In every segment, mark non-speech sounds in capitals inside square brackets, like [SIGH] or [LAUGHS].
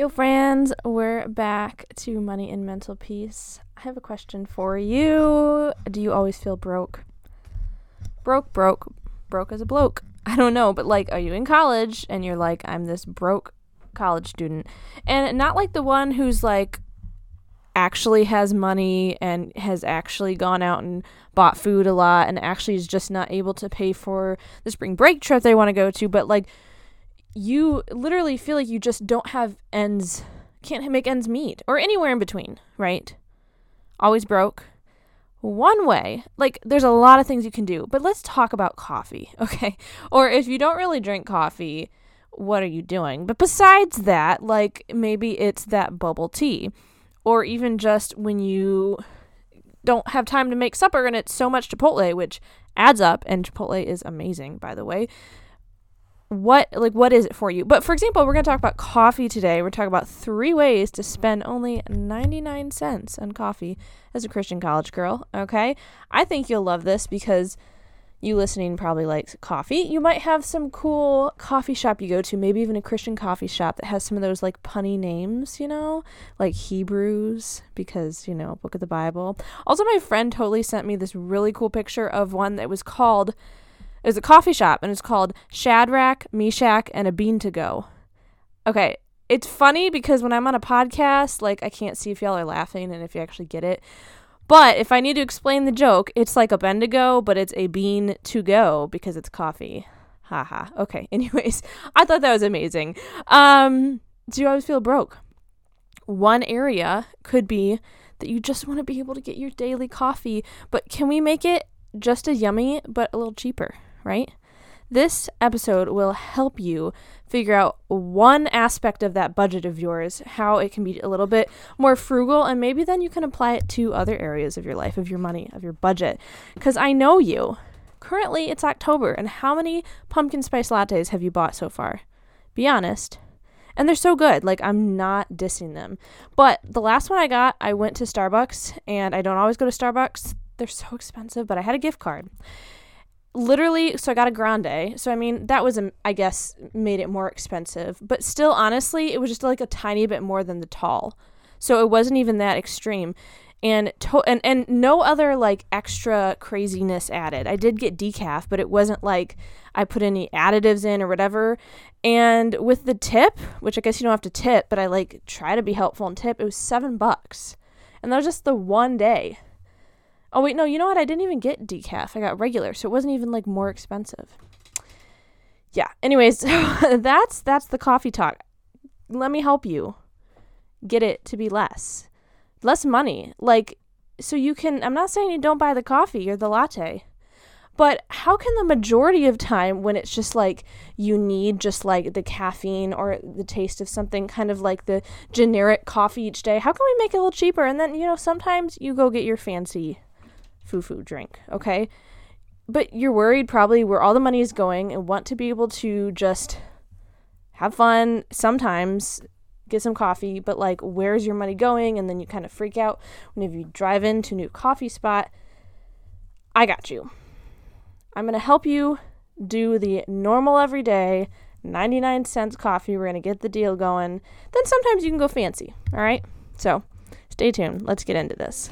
Yo, friends, we're back to Money and Mental Peace. I have a question for you. Do you always feel broke? Broke, broke, broke as a bloke. [LAUGHS] I don't know, but like, are you in college and you're like, I'm this broke college student? And not like the one who's like, actually has money and has actually gone out and bought food a lot and actually is just not able to pay for the spring break trip they want to go to, but like you literally feel like you just don't have ends, can't make ends meet, or anywhere in between, right? Always broke. One way, like there's a lot of things you can do, but let's talk about coffee, [LAUGHS] okay? Or if you don't really drink coffee, what are you doing? But besides that, like maybe it's that bubble tea, or even just when you don't have time to make supper and it's so much Chipotle, which adds up, and Chipotle is amazing, by the way what like what is it for you? But for example we're going to talk about coffee today. We're talking about three ways to spend only 99 cents on coffee as a christian college girl okay? I think you'll love this because you listening probably likes coffee. You might have some cool coffee shop you go to maybe even a christian coffee shop that has some of those like punny names you know? Like hebrews because you know book of the bible. Also my friend totally sent me this really cool picture of one that was called was a coffee shop and it's called Shadrach, Meshach, and a Bean to Go. Okay, it's funny because when I'm on a podcast, like I can't see if y'all are laughing and if you actually get it. But if I need to explain the joke, it's like Abednego, but it's a bean to go because it's coffee. Haha. Okay. [LAUGHS] Anyways, I thought that was amazing. Um, do you always feel broke? One area could be that you just want to be able to get your daily coffee, but can we make it just as yummy but a little cheaper? Right? This episode will help you figure out one aspect of that budget of yours, how it can be a little bit more frugal, and maybe then you can apply it to other areas of your life, of your money, of your budget. Because I know you. Currently, it's October, and how many pumpkin spice lattes have you bought so far? Be honest. And they're so good. Like, I'm not dissing them. But the last one I got, I went to Starbucks, and I don't always go to Starbucks. They're so expensive, but I had a gift card literally so i got a grande. So i mean that was um, i guess made it more expensive. But still honestly it was just like a tiny bit more than the tall. So it wasn't even that extreme. And to- and and no other like extra craziness added. I did get decaf but it wasn't like i put any additives in or whatever. And with the tip which i guess you don't have to tip but i like try to be helpful and tip it was seven bucks. And that was just the one day Oh wait, no, you know what? I didn't even get decaf. I got regular, so it wasn't even like more expensive. Yeah. Anyways, [LAUGHS] that's that's the coffee talk. Let me help you get it to be less. Less money. Like so you can I'm not saying you don't buy the coffee or the latte. But how can the majority of time when it's just like you need just like the caffeine or the taste of something kind of like the generic coffee each day, how can we make it a little cheaper? And then, you know, sometimes you go get your fancy foo foo drink, okay? But you're worried probably where all the money is going and want to be able to just have fun sometimes get some coffee, but like, where's your money going? And then you kind of freak out whenever you drive into a new coffee spot. I got you. I'm going to help you do the normal everyday 99 cents coffee. We're going to get the deal going. Then sometimes you can go fancy. All right? So stay tuned. Let's get into this.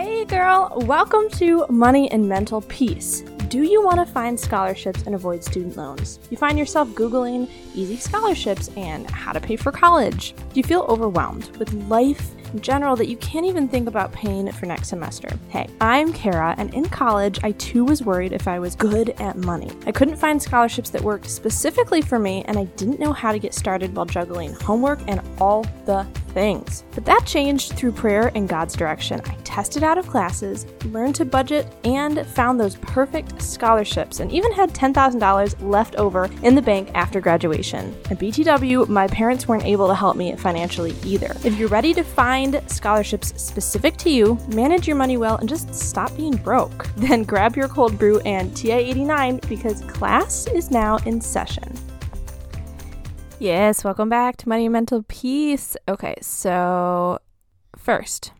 Hey girl, welcome to Money and Mental Peace. Do you want to find scholarships and avoid student loans? You find yourself Googling easy scholarships and how to pay for college? Do you feel overwhelmed with life in general that you can't even think about paying for next semester. Hey, I'm Kara, and in college, I too was worried if I was good at money. I couldn't find scholarships that worked specifically for me, and I didn't know how to get started while juggling homework and all the things. But that changed through prayer and God's direction. I tested out of classes, learned to budget, and found those perfect scholarships, and even had $10,000 left over in the bank after graduation. At BTW, my parents weren't able to help me financially either. If you're ready to find scholarships specific to you, manage your money well, and just stop being broke. [LAUGHS] Then grab your cold brew and TI-89 because class is now in session. Yes, welcome back to Money and Mental Peace. Okay, so first,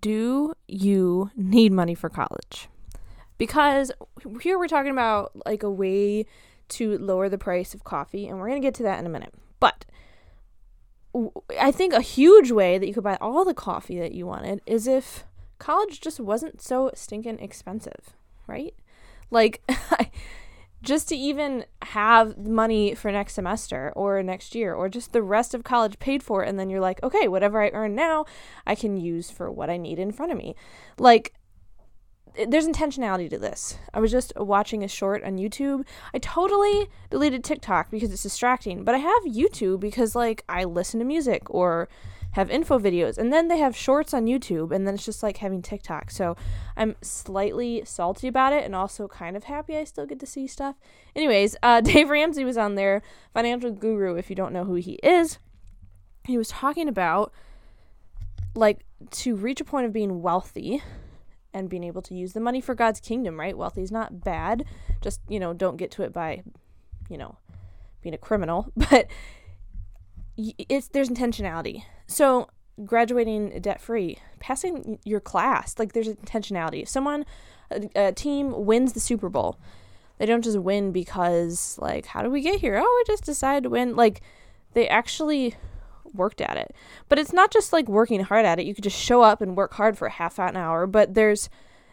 do you need money for college? Because here we're talking about like a way to lower the price of coffee, and we're going to get to that in a minute. But I think a huge way that you could buy all the coffee that you wanted is if college just wasn't so stinking expensive, right? Like, [LAUGHS] just to even have money for next semester or next year or just the rest of college paid for, and then you're like, okay, whatever I earn now, I can use for what I need in front of me. Like, there's intentionality to this. I was just watching a short on YouTube. I totally deleted TikTok because it's distracting, but I have YouTube because like I listen to music or have info videos and then they have shorts on YouTube and then it's just like having TikTok. So I'm slightly salty about it and also kind of happy I still get to see stuff. Anyways, uh, [LAUGHS] Dave Ramsey was on there, financial guru if you don't know who he is. He was talking about like to reach a point of being wealthy and being able to use the money for God's kingdom, right? Wealthy is not bad. Just, you know, don't get to it by, you know, being a criminal, [LAUGHS] but it's there's intentionality. So, graduating debt free, passing your class, like there's intentionality. Someone a, a team wins the Super Bowl, they don't just win because like how do we get here? Oh, we just decided to win. Like they actually worked at it. But it's not just like working hard at it. You could just show up and work hard for half an hour, but there's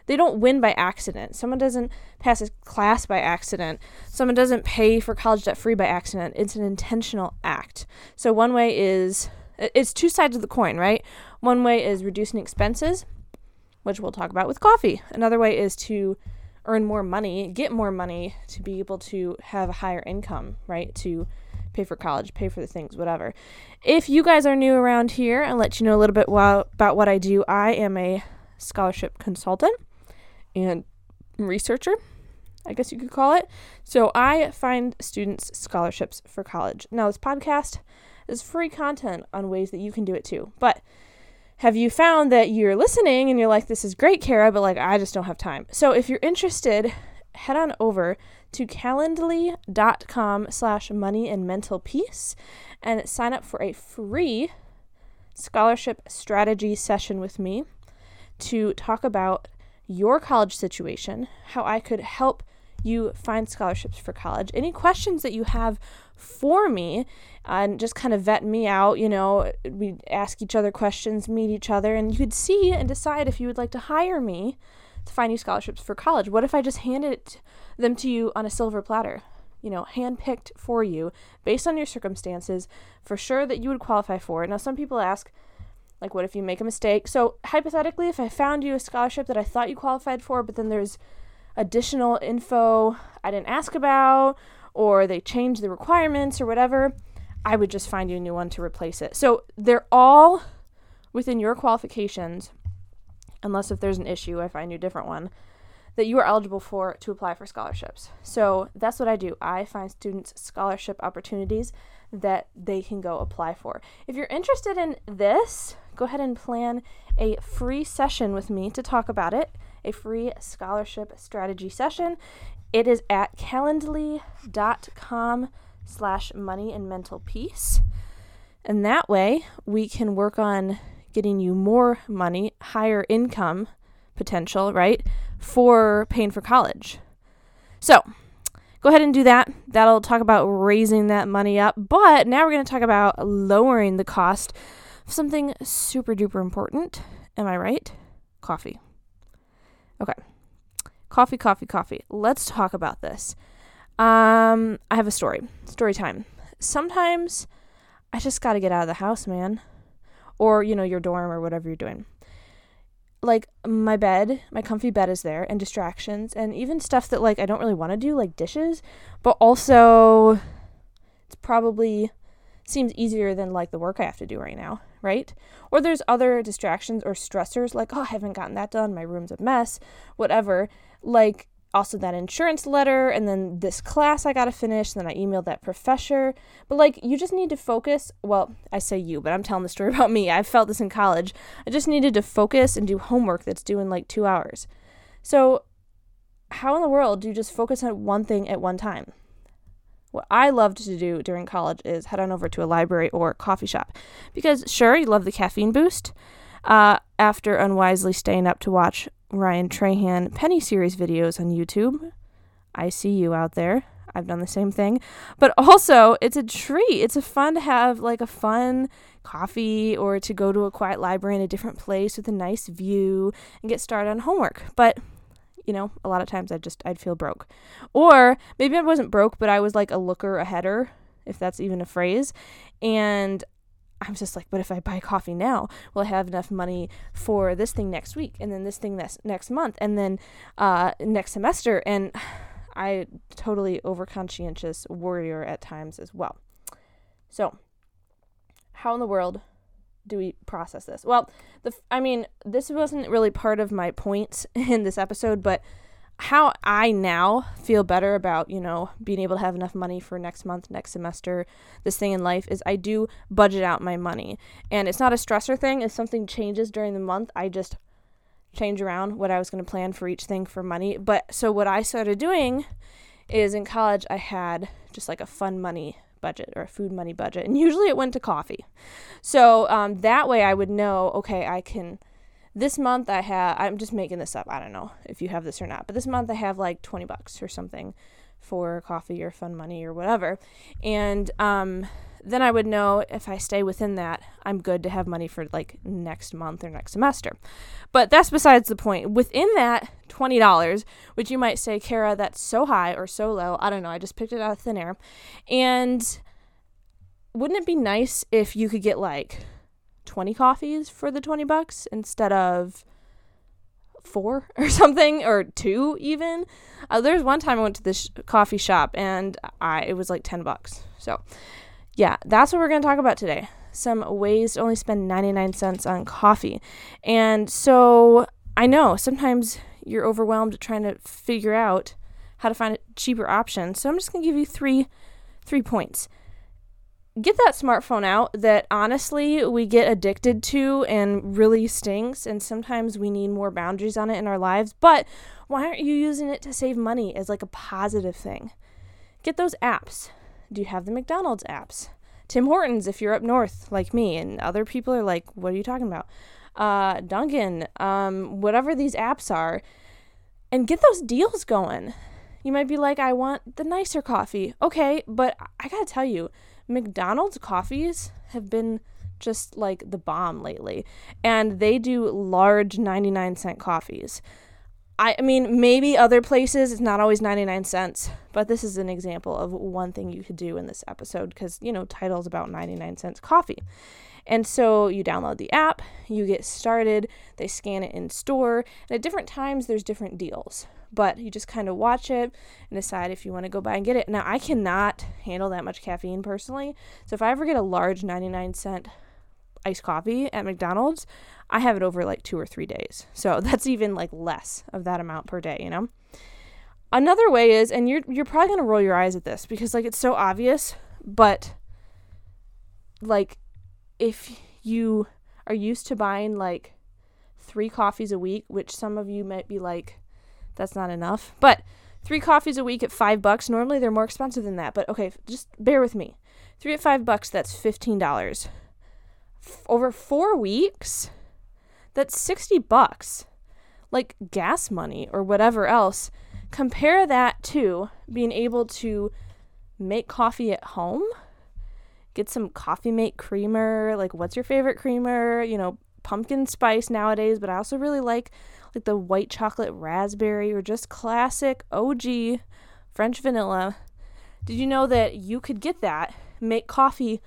they don't win by accident. Someone doesn't pass a class by accident. Someone doesn't pay for college debt free by accident. It's an intentional act. So one way is it's two sides of the coin, right? One way is reducing expenses, which we'll talk about with coffee. Another way is to earn more money, get more money to be able to have a higher income, right? To pay for college, pay for the things, whatever. If you guys are new around here, I'll let you know a little bit about what I do. I am a scholarship consultant and researcher, I guess you could call it. So I find students scholarships for college. Now, this podcast is free content on ways that you can do it too. But have you found that you're listening and you're like, this is great, Kara, but like, I just don't have time? So if you're interested, head on over to calendly.com slash money and mental peace and sign up for a free scholarship strategy session with me to talk about your college situation, how I could help you find scholarships for college, any questions that you have for me, and just kind of vet me out. You know, we ask each other questions, meet each other, and you could see and decide if you would like to hire me to find you scholarships for college. What if I just handed them to you on a silver platter? You know, handpicked for you based on your circumstances, for sure that you would qualify for it. Now, some people ask, like, what if you make a mistake? So, hypothetically, if I found you a scholarship that I thought you qualified for, but then there's additional info I didn't ask about, or they change the requirements or whatever, I would just find you a new one to replace it. So, they're all within your qualifications unless if there's an issue, I find you a different one, that you are eligible for to apply for scholarships. So that's what I do. I find students scholarship opportunities that they can go apply for. If you're interested in this, go ahead and plan a free session with me to talk about it, a free scholarship strategy session. It is at calendly.com slash money and mental peace. And that way we can work on getting you more money, higher income potential, right, for paying for college. So, go ahead and do that. That'll talk about raising that money up. But now we're going to talk about lowering the cost something super duper important. Am I right? Coffee. Okay. Coffee, coffee, coffee. Let's talk about this. Um, I have a story. Story time. Sometimes I just got to get out of the house, man or you know your dorm or whatever you're doing like my bed my comfy bed is there and distractions and even stuff that like i don't really want to do like dishes but also it's probably seems easier than like the work i have to do right now right or there's other distractions or stressors like oh i haven't gotten that done my room's a mess whatever like also that insurance letter and then this class I got to finish. And then I emailed that professor. But like, you just need to focus. Well, I say you, but I'm telling the story [LAUGHS] about me. I felt this in college. I just needed to focus and do homework that's due in like two hours. So, how in the world do you just focus on one thing at one time? What I loved to do during college is head on over to a library or coffee shop because, sure, you love the caffeine boost. Uh, after unwisely staying up to watch Ryan Trahan Penny Series videos on YouTube. I see you out there. I've done the same thing. But also, it's a treat. It's a fun to have like a fun coffee or to go to a quiet library in a different place with a nice view and get started on homework. But you know, a lot of times I just I'd feel broke. Or maybe I wasn't broke, but I was like a looker a header, if that's even a phrase. And I'm just like, but if I buy coffee now, will I have enough money for this thing next week and then this thing next next month and then uh, next semester? And I totally over conscientious warrior at times as well. So, how in the world do we process this? Well, the I mean, this wasn't really part of my point [LAUGHS] in this episode, but how I now feel better about, you know, being able to have enough money for next month, next semester, this thing in life is I do budget out my money. And it's not a stressor thing. If something changes during the month, I just change around what I was going to plan for each thing for money. But so what I started doing is in college, I had just like a fun money budget or a food money budget. And usually it went to coffee. So um, that way I would know, okay, I can this month I have I'm just making this up. I don't know if you have this or not. But this month I have like 20 bucks or something for coffee or fun money or whatever. And um then I would know if I stay within that, I'm good to have money for like next month or next semester. But that's besides the point. Within that $20, which you might say, Kara, that's so high or so low. I don't know. I just picked it out of thin air. And wouldn't it be nice if you could get like 20 coffees for the 20 bucks instead of four [LAUGHS] or something or two even uh, there's one time i went to this sh- coffee shop and i it was like 10 bucks so yeah that's what we're going to talk about today. Some ways to only spend 99 cents on coffee. And so i know sometimes you're overwhelmed trying to figure out how to find a cheaper option. So i'm just going to give you three three points. Get that smartphone out that honestly we get addicted to and really stinks and sometimes we need more boundaries on it in our lives. But why aren't you using it to save money as like a positive thing. Get those apps do you have the mcdonald's apps tim hortons if you're up north like me and other people are like what are you talking about uh, dunkin um, whatever these apps are and get those deals going you might be like i want the nicer coffee okay but i gotta tell you McDonald's coffees have been just like the bomb lately. And they do large 99 cent coffees. I, I mean, maybe other places it's not always 99 cents, but this is an example of one thing you could do in this episode because, you know, title's about 99 cents coffee. And so you download the app, you get started, they scan it in store, and at different times there's different deals but you just kind of watch it and decide if you want to go by and get it. Now, I cannot handle that much caffeine personally. So if I ever get a large 99 cent iced coffee at McDonald's, I have it over like 2 or 3 days. So [LAUGHS] that's even like less of that amount per day, you know? Another way is and you're you're probably to roll your eyes at this because like it's so obvious, but like if you are used to buying like 3 coffees a week, which some of you might be like that's not enough. But three coffees a week at five bucks. Normally they're more expensive than that. But okay, just bear with me. Three at five bucks, that's fifteen dollars. F- over four weeks, that's sixty bucks. Like gas money or whatever else. Compare that to being able to make coffee at home. Get some coffee mate creamer. Like, what's your favorite creamer? You know, pumpkin spice nowadays, but I also really like like the white chocolate raspberry or just classic OG French vanilla. Did you know that you could get that, make coffee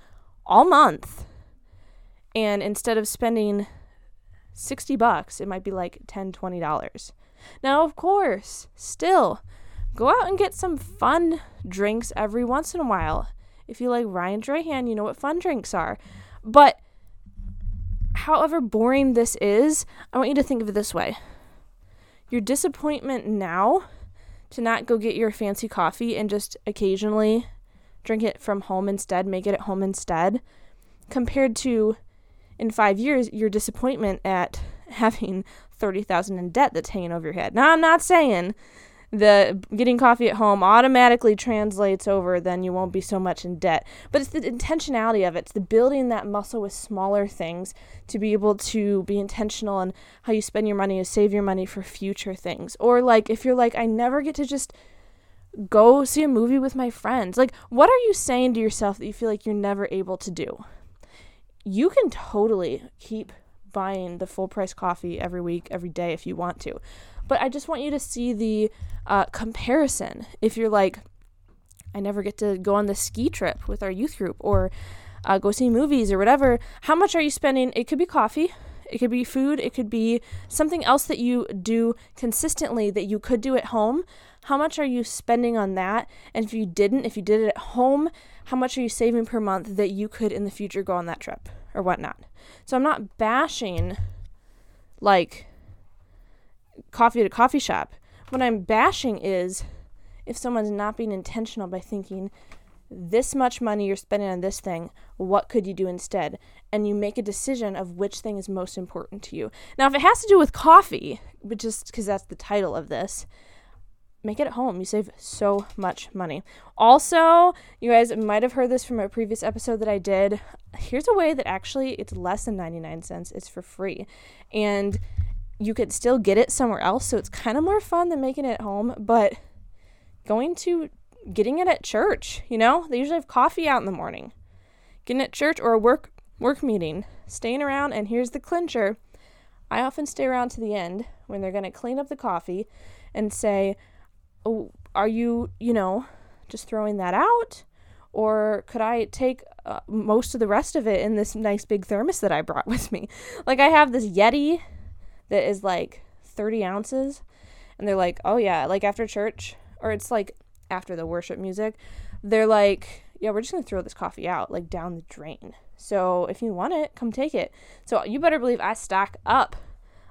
all month, and instead of spending 60 bucks, it might be like 10 $20. Now, of course, still go out and get some fun drinks every once in a while. If you like Ryan Trahan, you know what fun drinks are. But however boring this is, I want you to think of it this way your disappointment now to not go get your fancy coffee and just occasionally drink it from home instead, make it at home instead, compared to in five years, your disappointment at [LAUGHS] having 30,000 in debt that's hanging over your head. Now, I'm not saying the getting coffee at home automatically translates over, then you won't be so much in debt. But it's the intentionality of it. It's the building that muscle with smaller things to be able to be intentional on how you spend your money to save your money for future things. Or like if you're like, I never get to just go see a movie with my friends. Like, what are you saying to yourself that you feel like you're never able to do? You can totally keep buying the full price coffee every week, every day if you want to. But I just want you to see the uh, comparison. If you're like, I never get to go on the ski trip with our youth group or uh, go see movies or whatever, how much are you spending? It could be coffee, it could be food, it could be something else that you do consistently that you could do at home. How much are you spending on that? And if you didn't, if you did it at home, how much are you saving per month that you could in the future go on that trip or whatnot? So I'm not bashing like coffee at a coffee shop. What I'm bashing is if someone's not being intentional by thinking, this much money you're spending on this thing, what could you do instead? And you make a decision of which thing is most important to you. Now, if it has to do with coffee, but just because that's the title of this, make it at home. You save so much money. Also, you guys might have heard this from a previous episode that I did. Here's a way that actually it's less than 99 cents, it's for free. And you could still get it somewhere else, so it's kind of more fun than making it at home, but going to getting it at church. You know, they usually have coffee out in the morning. Getting at church or a work work meeting, staying around, and here's the clincher. I often stay around to the end when they're going to clean up the coffee and say, "Oh, are you, you know, just throwing that out?" Or could I take uh, most of the rest of it in this nice big thermos that I brought [LAUGHS] with me? Like, I have this Yeti that is like 30 ounces. And they're like, oh, yeah, like after church, or it's like after the worship music, they're like, yeah, we're just going to throw this coffee out, like down the drain. So if you want it, come take it. So you better believe I stock up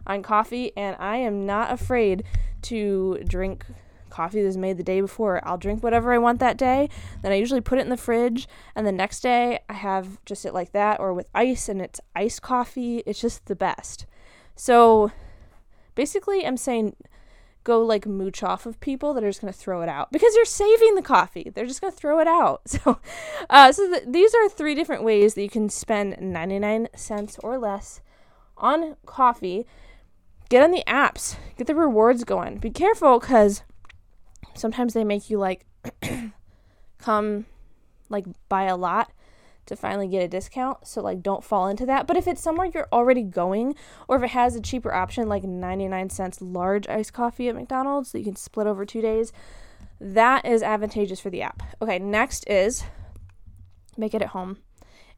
on coffee and I am not afraid to drink coffee that's made the day before. I'll drink whatever I want that day. Then I usually put it in the fridge. And the next day I have just it like that or with ice and it's iced coffee. It's just the best. So basically, I'm saying go like mooch off of people that are just going to throw it out because you're saving the coffee. They're just going to throw it out. [LAUGHS] So, uh, so th- these are three different ways that you can spend 99 cents or less on coffee. Get on the apps, get the rewards going. Be careful because sometimes they make you like [CLEARS THROAT] come like buy a lot to finally get a discount. So like don't fall into that. But if it's somewhere you're already going or if it has a cheaper option like 99 cents large iced coffee at McDonald's that you can split over 2 days, that is advantageous for the app. Okay, next is make it at home.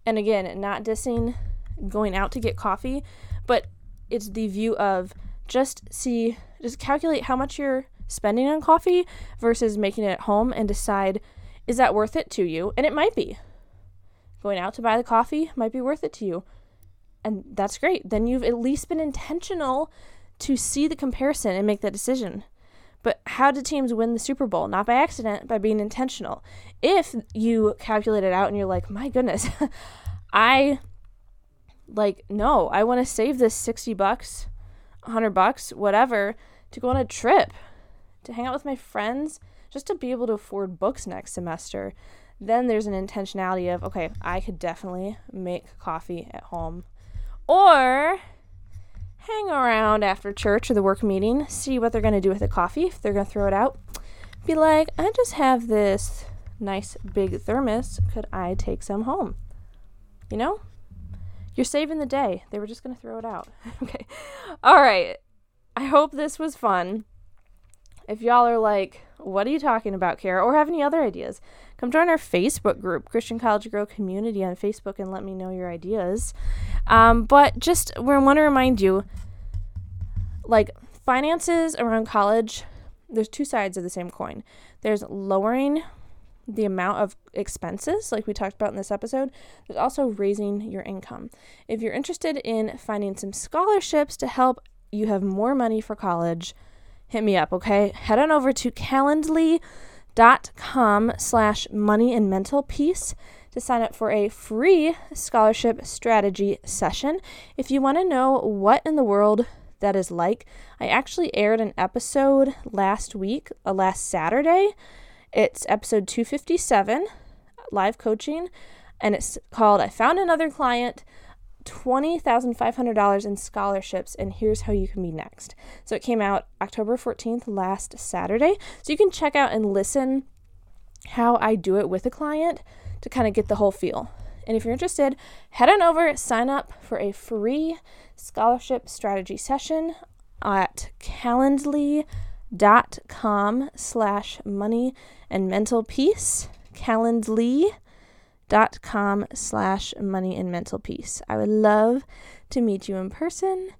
And again, not dissing going out to get coffee, but it's the view of just see just calculate how much you're spending on coffee versus making it at home and decide is that worth it to you? And it might be going out to buy the coffee might be worth it to you. And that's great. Then you've at least been intentional to see the comparison and make that decision. But how did teams win the Super Bowl? Not by accident, by being intentional. If you calculate it out and you're like, my goodness, [LAUGHS] I like, no, I want to save this 60 bucks, 100 bucks, whatever, to go on a trip, to hang out with my friends, just to be able to afford books next semester then there's an intentionality of, okay, I could definitely make coffee at home. Or hang around after church or the work meeting, see what they're going to do with the coffee, if they're going to throw it out. Be like, I just have this nice big thermos. Could I take some home? You know? You're saving the day. They were just going to throw it out. [LAUGHS] okay. All right. I hope this was fun. If y'all are like, what are you talking about, Kara? Or have any other ideas? Come join our Facebook group, Christian College Girl Community on Facebook, and let me know your ideas. Um, but just we want to remind you like, finances around college, there's two sides of the same coin. There's lowering the amount of expenses, like we talked about in this episode. There's also raising your income. If you're interested in finding some scholarships to help you have more money for college, hit me up, okay? Head on over to calendly.com slash money and mental peace to sign up for a free scholarship strategy session. If you want to know what in the world that is like, I actually aired an episode last week, uh, last Saturday. It's episode 257, live coaching, and it's called I Found Another Client $20,500 in scholarships, and here's how you can be next. So it came out October 14th, last Saturday. So you can check out and listen how I do it with a client to kind of get the whole feel. And if you're interested, head on over, sign up for a free scholarship strategy session at calendly.com slash money and mental peace. Calendly.com slash money and mental peace. I would love to meet you in person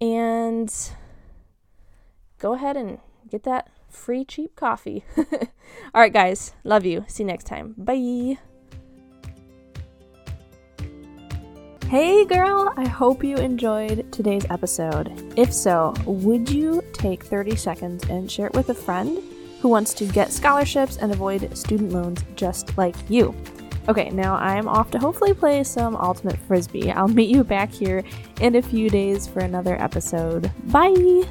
and go ahead and get that free cheap coffee. [LAUGHS] All right, guys. Love you. See you next time. Bye. Hey girl, I hope you enjoyed today's episode. If so, would you take 30 seconds and share it with a friend who wants to get scholarships and avoid student loans just like you? Okay, now I'm off to hopefully play some Ultimate Frisbee. I'll meet you back here in a few days for another episode. Bye!